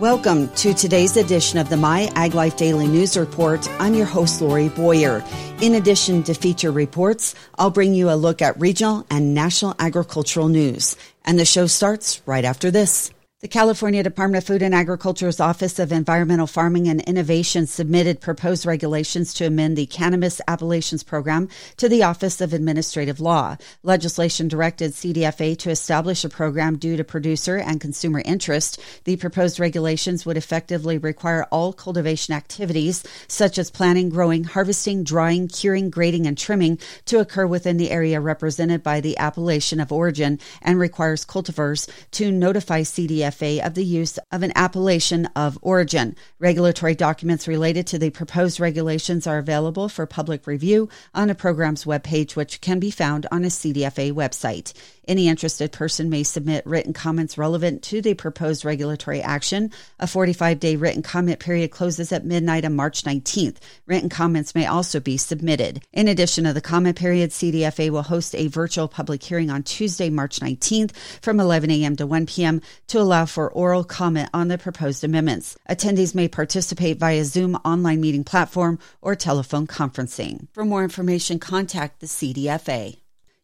Welcome to today's edition of the My Ag Life Daily News Report. I'm your host, Lori Boyer. In addition to feature reports, I'll bring you a look at regional and national agricultural news. And the show starts right after this. The California Department of Food and Agriculture's Office of Environmental Farming and Innovation submitted proposed regulations to amend the Cannabis Appellations Program to the Office of Administrative Law. Legislation directed CDFA to establish a program due to producer and consumer interest. The proposed regulations would effectively require all cultivation activities, such as planting, growing, harvesting, drying, curing, grading, and trimming, to occur within the area represented by the appellation of origin and requires cultivars to notify CDFA of the use of an appellation of origin. Regulatory documents related to the proposed regulations are available for public review on a program's webpage, which can be found on a CDFA website. Any interested person may submit written comments relevant to the proposed regulatory action. A 45 day written comment period closes at midnight on March 19th. Written comments may also be submitted. In addition to the comment period, CDFA will host a virtual public hearing on Tuesday, March 19th from 11 a.m. to 1 p.m. to allow for oral comment on the proposed amendments. Attendees may participate via Zoom online meeting platform or telephone conferencing. For more information, contact the CDFA.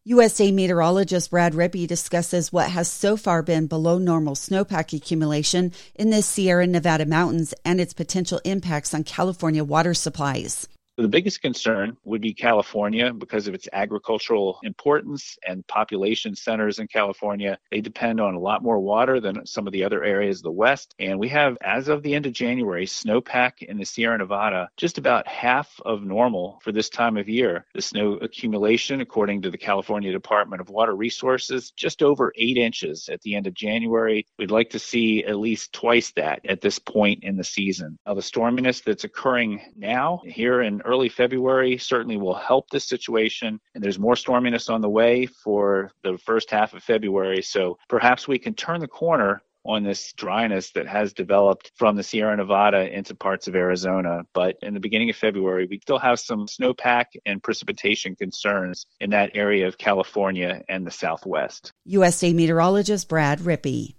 USDA meteorologist Brad Rippey discusses what has so far been below normal snowpack accumulation in the Sierra Nevada mountains and its potential impacts on California water supplies. The biggest concern would be California because of its agricultural importance and population centers in California. They depend on a lot more water than some of the other areas of the West. And we have, as of the end of January, snowpack in the Sierra Nevada just about half of normal for this time of year. The snow accumulation, according to the California Department of Water Resources, just over eight inches at the end of January. We'd like to see at least twice that at this point in the season. Now, the storminess that's occurring now here in early February certainly will help this situation. And there's more storminess on the way for the first half of February. So perhaps we can turn the corner on this dryness that has developed from the Sierra Nevada into parts of Arizona. But in the beginning of February, we still have some snowpack and precipitation concerns in that area of California and the Southwest. USDA meteorologist Brad Rippey.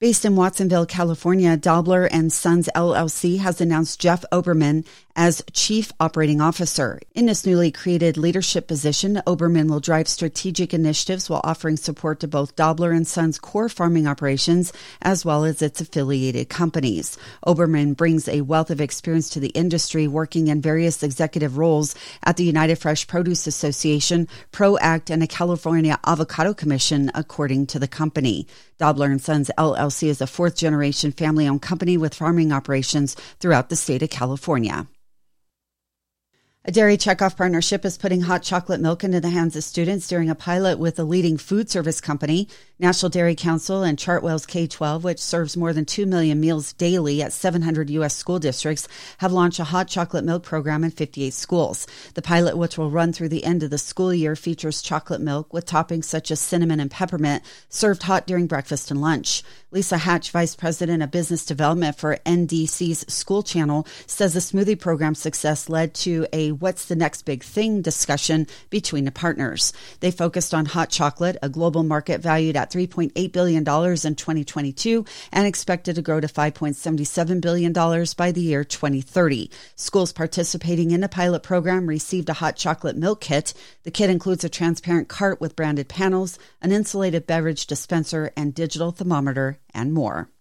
Based in Watsonville, California, Dobler and Sons LLC has announced Jeff Oberman as Chief Operating Officer. In this newly created leadership position, Oberman will drive strategic initiatives while offering support to both Dobler and Sons core farming operations as well as its affiliated companies. Oberman brings a wealth of experience to the industry, working in various executive roles at the United Fresh Produce Association, ProAct, and the California Avocado Commission, according to the company. Dobler and Sons LLC is a fourth generation family owned company with farming operations throughout the state of California. A Dairy Checkoff partnership is putting hot chocolate milk into the hands of students during a pilot with a leading food service company. National Dairy Council and Chartwell's K 12, which serves more than 2 million meals daily at 700 U.S. school districts, have launched a hot chocolate milk program in 58 schools. The pilot, which will run through the end of the school year, features chocolate milk with toppings such as cinnamon and peppermint served hot during breakfast and lunch. Lisa Hatch, Vice President of Business Development for NDC's School Channel, says the smoothie program success led to a what's the next big thing discussion between the partners. They focused on hot chocolate, a global market valued at $3.8 billion in 2022 and expected to grow to $5.77 billion by the year 2030. Schools participating in the pilot program received a hot chocolate milk kit. The kit includes a transparent cart with branded panels, an insulated beverage dispenser, and digital thermometer and more.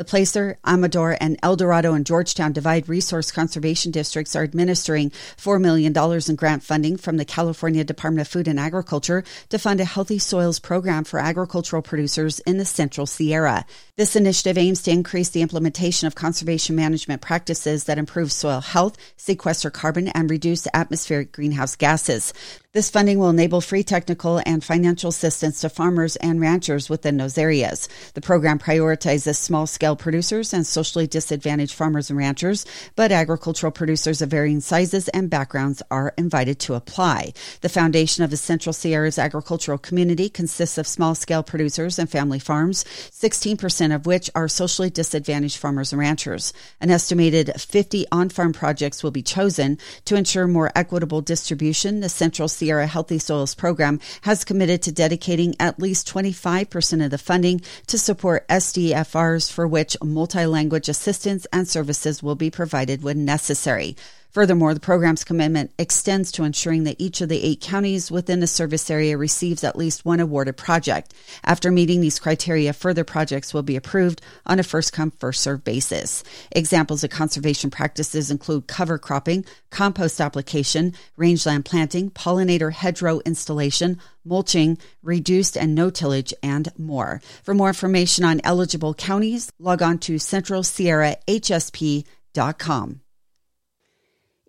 The Placer, Amador, and El Dorado and Georgetown Divide Resource Conservation Districts are administering $4 million in grant funding from the California Department of Food and Agriculture to fund a healthy soils program for agricultural producers in the Central Sierra. This initiative aims to increase the implementation of conservation management practices that improve soil health, sequester carbon, and reduce atmospheric greenhouse gases. This funding will enable free technical and financial assistance to farmers and ranchers within those areas. The program prioritizes small scale producers and socially disadvantaged farmers and ranchers, but agricultural producers of varying sizes and backgrounds are invited to apply. The foundation of the Central Sierras agricultural community consists of small scale producers and family farms, 16% of which are socially disadvantaged farmers and ranchers. An estimated 50 on farm projects will be chosen to ensure more equitable distribution. The Central Sierra Healthy Soils program has committed to dedicating at least 25% of the funding to support SDFRs for which multi-language assistance and services will be provided when necessary. Furthermore, the program's commitment extends to ensuring that each of the eight counties within the service area receives at least one awarded project. After meeting these criteria, further projects will be approved on a first come, first served basis. Examples of conservation practices include cover cropping, compost application, rangeland planting, pollinator hedgerow installation, mulching, reduced and no tillage, and more. For more information on eligible counties, log on to centralsierrahsp.com.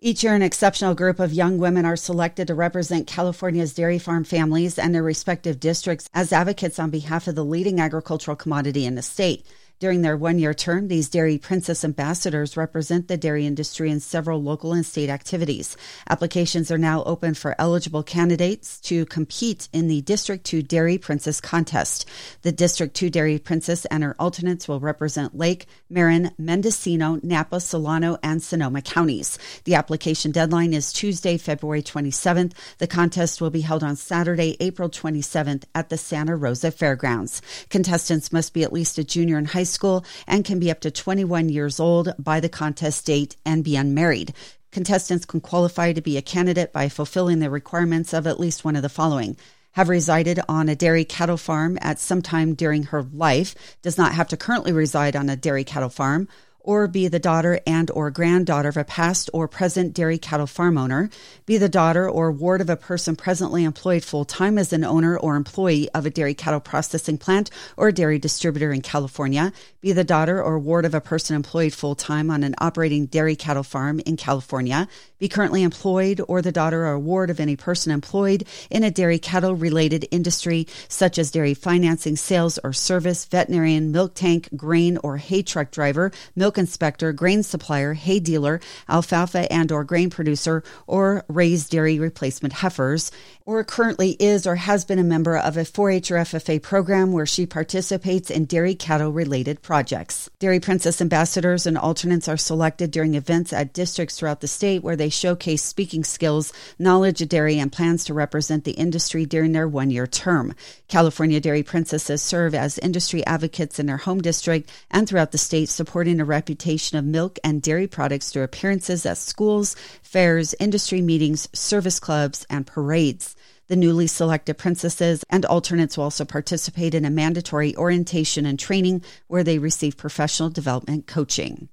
Each year, an exceptional group of young women are selected to represent California's dairy farm families and their respective districts as advocates on behalf of the leading agricultural commodity in the state. During their one year term, these Dairy Princess ambassadors represent the dairy industry in several local and state activities. Applications are now open for eligible candidates to compete in the District 2 Dairy Princess contest. The District 2 Dairy Princess and her alternates will represent Lake, Marin, Mendocino, Napa, Solano, and Sonoma counties. The application deadline is Tuesday, February 27th. The contest will be held on Saturday, April 27th at the Santa Rosa Fairgrounds. Contestants must be at least a junior in high school and can be up to 21 years old by the contest date and be unmarried. Contestants can qualify to be a candidate by fulfilling the requirements of at least one of the following. Have resided on a dairy cattle farm at some time during her life, does not have to currently reside on a dairy cattle farm, or be the daughter and or granddaughter of a past or present dairy cattle farm owner, be the daughter or ward of a person presently employed full time as an owner or employee of a dairy cattle processing plant or dairy distributor in California, be the daughter or ward of a person employed full time on an operating dairy cattle farm in California, be currently employed or the daughter or ward of any person employed in a dairy cattle related industry such as dairy financing, sales or service, veterinarian, milk tank, grain or hay truck driver, milk inspector, grain supplier, hay dealer, alfalfa and or grain producer, or raised dairy replacement heifers, or currently is or has been a member of a 4-H or FFA program where she participates in dairy cattle related projects. Dairy Princess ambassadors and alternates are selected during events at districts throughout the state where they showcase speaking skills, knowledge of dairy, and plans to represent the industry during their one year term. California Dairy Princesses serve as industry advocates in their home district and throughout the state, supporting a reputation of milk and dairy products through appearances at schools, fairs, industry meetings, service clubs, and parades. The newly selected princesses and alternates will also participate in a mandatory orientation and training where they receive professional development coaching.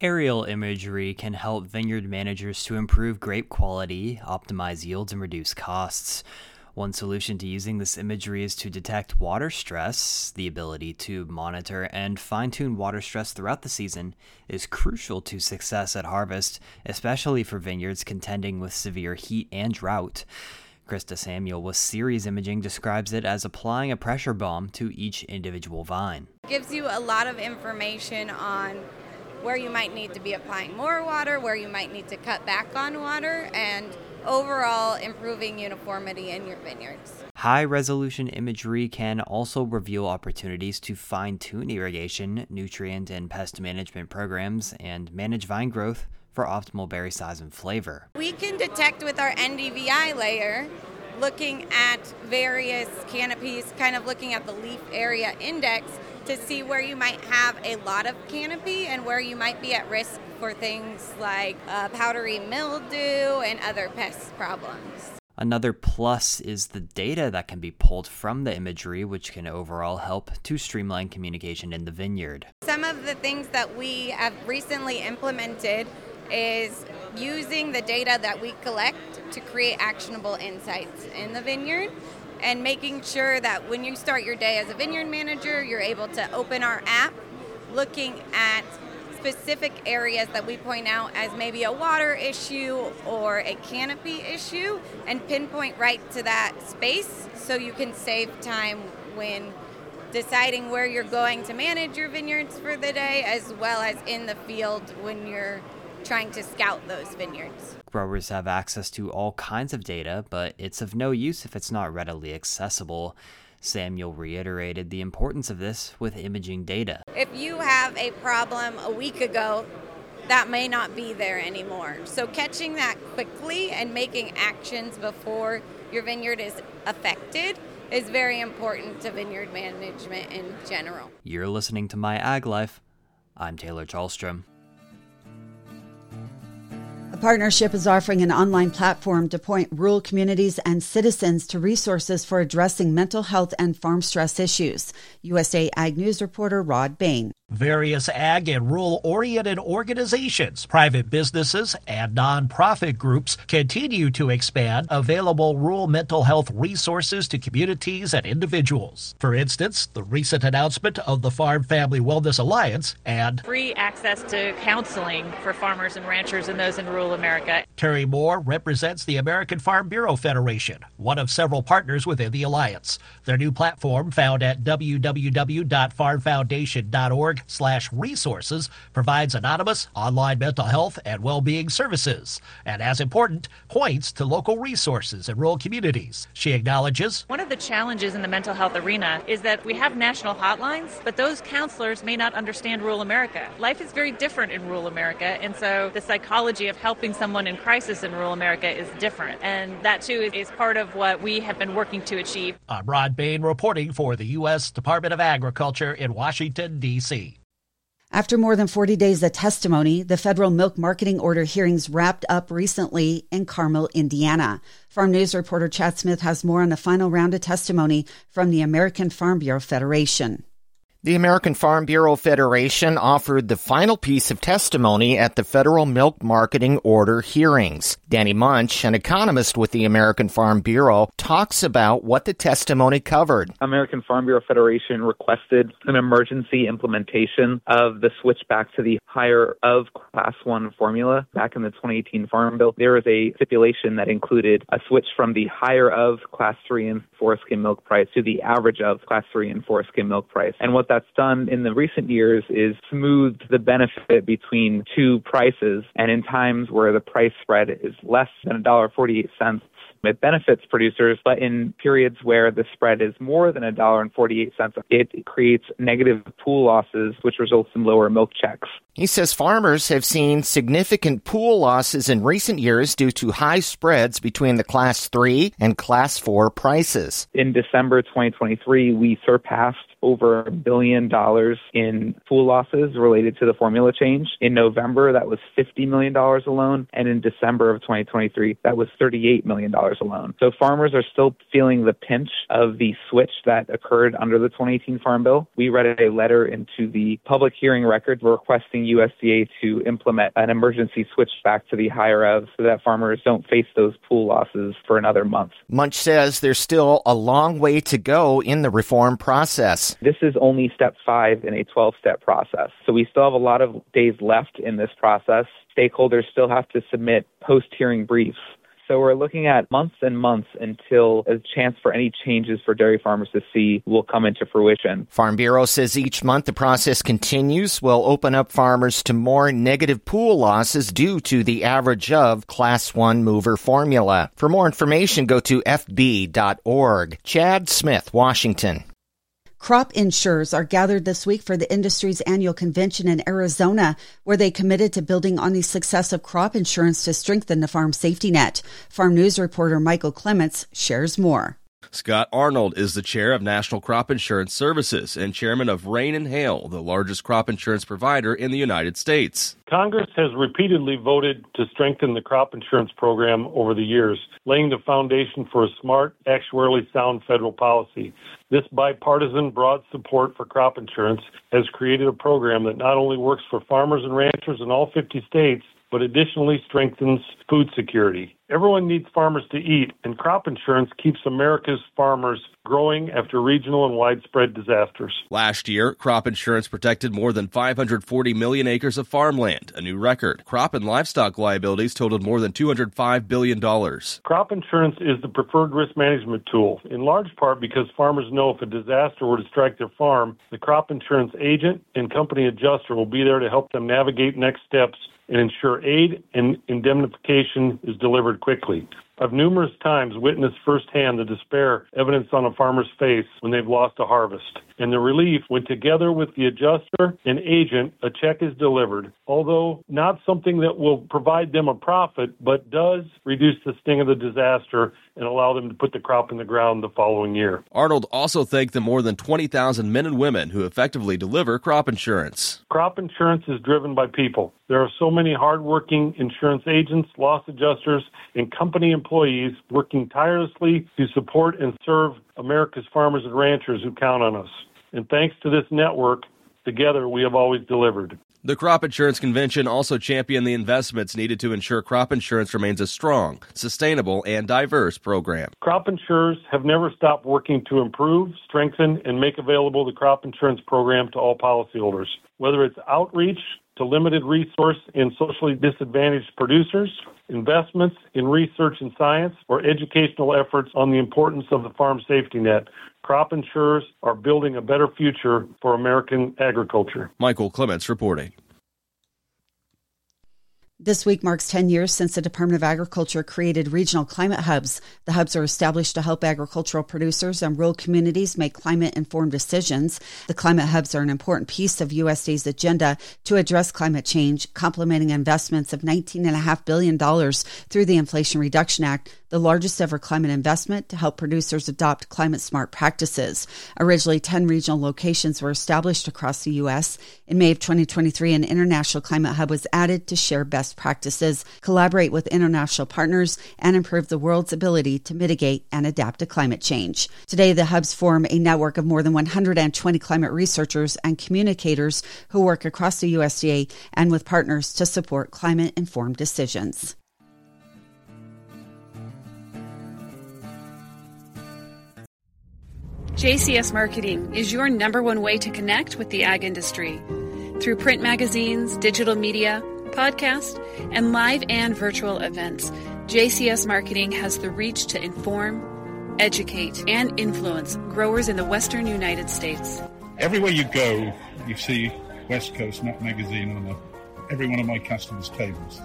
Aerial imagery can help vineyard managers to improve grape quality, optimize yields, and reduce costs. One solution to using this imagery is to detect water stress. The ability to monitor and fine tune water stress throughout the season is crucial to success at harvest, especially for vineyards contending with severe heat and drought. Khrista Samuel with Ceres Imaging describes it as applying a pressure bomb to each individual vine. It gives you a lot of information on where you might need to be applying more water, where you might need to cut back on water, and overall improving uniformity in your vineyards. High resolution imagery can also reveal opportunities to fine tune irrigation, nutrient, and pest management programs and manage vine growth for optimal berry size and flavor. We can detect with our NDVI layer looking at various canopies, kind of looking at the leaf area index to see where you might have a lot of canopy and where you might be at risk for things like uh, powdery mildew and other pest problems. Another plus is the data that can be pulled from the imagery, which can overall help to streamline communication in the vineyard. Some of the things that we have recently implemented is using the data that we collect to create actionable insights in the vineyard and making sure that when you start your day as a vineyard manager, you're able to open our app looking at specific areas that we point out as maybe a water issue or a canopy issue and pinpoint right to that space so you can save time when deciding where you're going to manage your vineyards for the day as well as in the field when you're trying to scout those vineyards. Growers have access to all kinds of data, but it's of no use if it's not readily accessible. Samuel reiterated the importance of this with imaging data. If you have a problem a week ago, that may not be there anymore. So catching that quickly and making actions before your vineyard is affected is very important to vineyard management in general. You're listening to My Ag Life. I'm Taylor Chalstrom. The partnership is offering an online platform to point rural communities and citizens to resources for addressing mental health and farm stress issues. USA Ag News reporter Rod Bain. Various ag and rural oriented organizations, private businesses, and nonprofit groups continue to expand available rural mental health resources to communities and individuals. For instance, the recent announcement of the Farm Family Wellness Alliance and free access to counseling for farmers and ranchers and those in rural America. Terry Moore represents the American Farm Bureau Federation, one of several partners within the alliance. Their new platform, found at www.farmfoundation.org, slash resources provides anonymous online mental health and well-being services, and as important, points to local resources in rural communities. She acknowledges one of the challenges in the mental health arena is that we have national hotlines, but those counselors may not understand rural America. Life is very different in rural America, and so the psychology of helping someone in crisis in rural America is different, and that too is part of what we have been working to achieve. I'm Rod Bain reporting for the U.S. Department of Agriculture in Washington, D.C. After more than 40 days of testimony, the federal milk marketing order hearings wrapped up recently in Carmel, Indiana. Farm News reporter Chad Smith has more on the final round of testimony from the American Farm Bureau Federation. The American Farm Bureau Federation offered the final piece of testimony at the Federal Milk Marketing Order hearings. Danny Munch, an economist with the American Farm Bureau, talks about what the testimony covered. American Farm Bureau Federation requested an emergency implementation of the switch back to the higher of Class 1 formula back in the 2018 Farm Bill. There was a stipulation that included a switch from the higher of Class 3 and 4 skim milk price to the average of Class 3 and 4 skim milk price. And what that's done in the recent years is smoothed the benefit between two prices. And in times where the price spread is less than $1.48, it benefits producers, but in periods where the spread is more than $1.48, it creates negative pool losses, which results in lower milk checks. He says farmers have seen significant pool losses in recent years due to high spreads between the Class 3 and Class 4 prices. In December 2023, we surpassed over a billion dollars in pool losses related to the formula change. In November, that was $50 million alone. And in December of 2023, that was $38 million alone. So farmers are still feeling the pinch of the switch that occurred under the 2018 Farm Bill. We read a letter into the public hearing record requesting USDA to implement an emergency switch back to the higher of so that farmers don't face those pool losses for another month. Munch says there's still a long way to go in the reform process. This is only step five in a 12 step process. So we still have a lot of days left in this process. Stakeholders still have to submit post hearing briefs. So we're looking at months and months until a chance for any changes for dairy farmers to see will come into fruition. Farm Bureau says each month the process continues will open up farmers to more negative pool losses due to the average of Class 1 mover formula. For more information, go to fb.org. Chad Smith, Washington. Crop insurers are gathered this week for the industry's annual convention in Arizona, where they committed to building on the success of crop insurance to strengthen the farm safety net. Farm News reporter Michael Clements shares more. Scott Arnold is the chair of National Crop Insurance Services and chairman of Rain and Hail, the largest crop insurance provider in the United States. Congress has repeatedly voted to strengthen the crop insurance program over the years, laying the foundation for a smart, actuarially sound federal policy. This bipartisan broad support for crop insurance has created a program that not only works for farmers and ranchers in all 50 states, but additionally strengthens food security. Everyone needs farmers to eat, and crop insurance keeps America's farmers growing after regional and widespread disasters. Last year, crop insurance protected more than 540 million acres of farmland, a new record. Crop and livestock liabilities totaled more than $205 billion. Crop insurance is the preferred risk management tool, in large part because farmers know if a disaster were to strike their farm, the crop insurance agent and company adjuster will be there to help them navigate next steps and ensure aid and indemnification is delivered quickly. I've numerous times witnessed firsthand the despair evidenced on a farmer's face when they've lost a harvest. And the relief when together with the adjuster and agent, a check is delivered. Although not something that will provide them a profit, but does reduce the sting of the disaster and allow them to put the crop in the ground the following year. Arnold also thanked the more than 20,000 men and women who effectively deliver crop insurance. Crop insurance is driven by people. There are so many hardworking insurance agents, loss adjusters, and company employees working tirelessly to support and serve America's farmers and ranchers who count on us. And thanks to this network, together we have always delivered. The Crop Insurance Convention also championed the investments needed to ensure crop insurance remains a strong, sustainable, and diverse program. Crop insurers have never stopped working to improve, strengthen, and make available the crop insurance program to all policyholders. Whether it's outreach to limited resource and socially disadvantaged producers, investments in research and science, or educational efforts on the importance of the farm safety net, crop insurers are building a better future for American agriculture. Michael Clements reporting. This week marks 10 years since the Department of Agriculture created regional climate hubs. The hubs are established to help agricultural producers and rural communities make climate informed decisions. The climate hubs are an important piece of USDA's agenda to address climate change, complementing investments of $19.5 billion through the Inflation Reduction Act, the largest ever climate investment to help producers adopt climate smart practices. Originally, 10 regional locations were established across the U.S. In May of 2023, an international climate hub was added to share best practices, collaborate with international partners, and improve the world's ability to mitigate and adapt to climate change. Today, the hubs form a network of more than 120 climate researchers and communicators who work across the USDA and with partners to support climate informed decisions. JCS Marketing is your number one way to connect with the ag industry. Through print magazines, digital media, podcast, and live and virtual events, JCS Marketing has the reach to inform, educate, and influence growers in the western United States. Everywhere you go, you see West Coast Nut Magazine on a, every one of my customers' tables.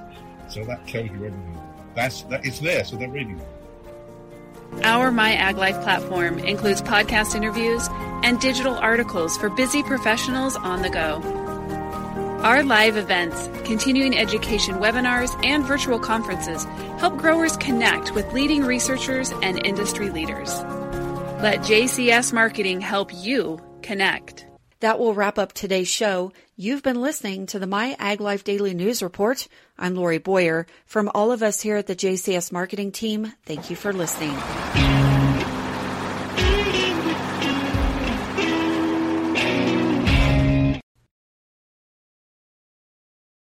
So that tells you everything. That's that it's there, so they're reading it. Our My Ag Life platform includes podcast interviews and digital articles for busy professionals on the go. Our live events, continuing education webinars, and virtual conferences help growers connect with leading researchers and industry leaders. Let JCS Marketing help you connect. That will wrap up today's show. You've been listening to the My Ag Life Daily News Report. I'm Lori Boyer. From all of us here at the JCS Marketing Team, thank you for listening.